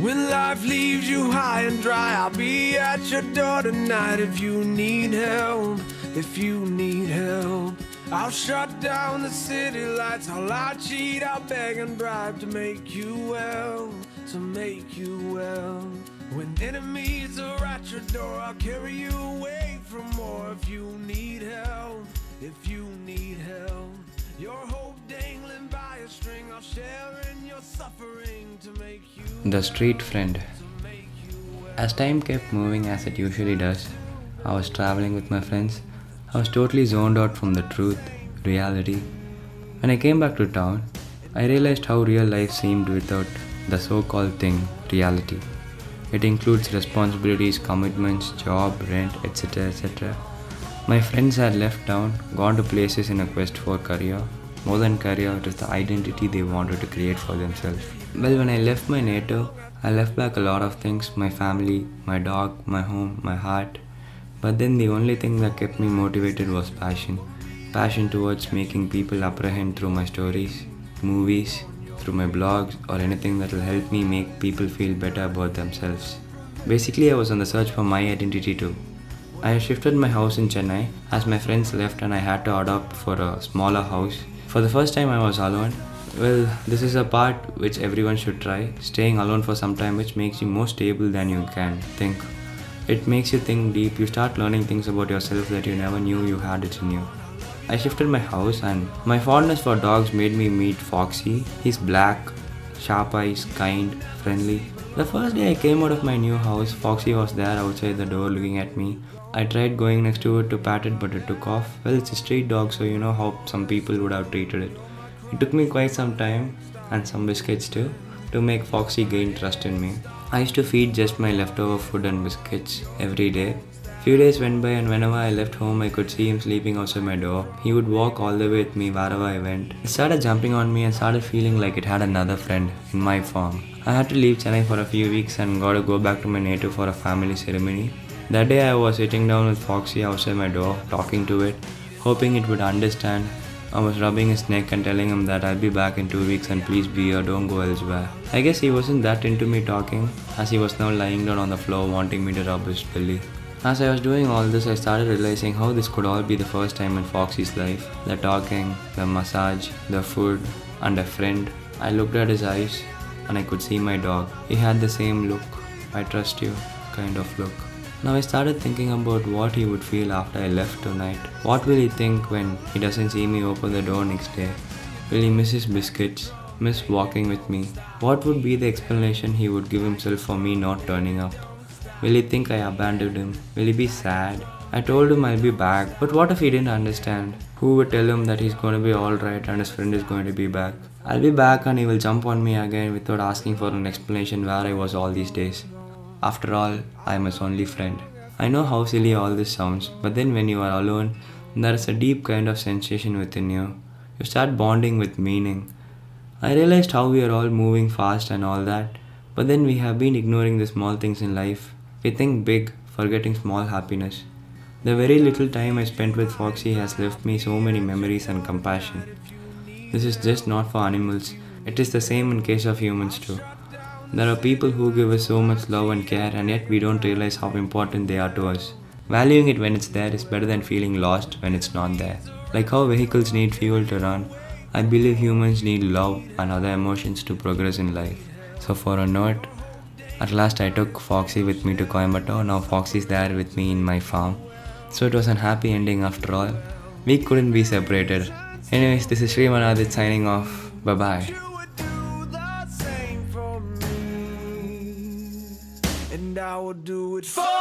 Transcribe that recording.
When life leaves you high and dry, I'll be at your door tonight if you need help. If you need help, I'll shut down the city lights. I'll lie, cheat, I'll beg and bribe to make you well, to make you well. When enemies are at your door, I'll carry you away from more if you need help. If you need help, your hope dangling by a string, I'll share in your suffering. The Street Friend. As time kept moving as it usually does, I was traveling with my friends. I was totally zoned out from the truth, reality. When I came back to town, I realized how real life seemed without the so called thing, reality. It includes responsibilities, commitments, job, rent, etc. etc. My friends had left town, gone to places in a quest for career. More than career, it is the identity they wanted to create for themselves. Well, when I left my native, I left back a lot of things my family, my dog, my home, my heart. But then the only thing that kept me motivated was passion. Passion towards making people apprehend through my stories, movies, through my blogs, or anything that will help me make people feel better about themselves. Basically, I was on the search for my identity too. I shifted my house in Chennai as my friends left and I had to adopt for a smaller house. For the first time, I was alone. Well, this is a part which everyone should try staying alone for some time, which makes you more stable than you can think. It makes you think deep, you start learning things about yourself that you never knew you had it in you. I shifted my house and my fondness for dogs made me meet Foxy. He's black, sharp eyes, kind, friendly. The first day I came out of my new house, Foxy was there outside the door looking at me. I tried going next to it to pat it, but it took off. Well, it's a street dog, so you know how some people would have treated it. It took me quite some time and some biscuits too to make Foxy gain trust in me. I used to feed just my leftover food and biscuits every day. Few days went by and whenever I left home I could see him sleeping outside my door. He would walk all the way with me wherever I went. It started jumping on me and started feeling like it had another friend in my form. I had to leave Chennai for a few weeks and got to go back to my native for a family ceremony. That day I was sitting down with Foxy outside my door, talking to it, hoping it would understand. I was rubbing his neck and telling him that I'll be back in two weeks and please be here, don't go elsewhere. I guess he wasn't that into me talking, as he was now lying down on the floor wanting me to rub his belly. As I was doing all this, I started realizing how this could all be the first time in Foxy's life. The talking, the massage, the food, and a friend. I looked at his eyes and I could see my dog. He had the same look, I trust you kind of look. Now I started thinking about what he would feel after I left tonight. What will he think when he doesn't see me open the door next day? Will he miss his biscuits? Miss walking with me? What would be the explanation he would give himself for me not turning up? Will he think I abandoned him? Will he be sad? I told him I'll be back, but what if he didn't understand? Who would tell him that he's going to be alright and his friend is going to be back? I'll be back and he will jump on me again without asking for an explanation where I was all these days. After all, I am his only friend. I know how silly all this sounds, but then when you are alone, there is a deep kind of sensation within you. You start bonding with meaning. I realized how we are all moving fast and all that, but then we have been ignoring the small things in life. We think big, forgetting small happiness. The very little time I spent with Foxy has left me so many memories and compassion. This is just not for animals, it is the same in case of humans too. There are people who give us so much love and care, and yet we don't realize how important they are to us. Valuing it when it's there is better than feeling lost when it's not there. Like how vehicles need fuel to run, I believe humans need love and other emotions to progress in life. So, for a note, at last I took Foxy with me to Coimbatore. Now Foxy's there with me in my farm. So it was an happy ending after all. We couldn't be separated. Anyways, this is Srimanadit signing off. Bye bye. I will do it for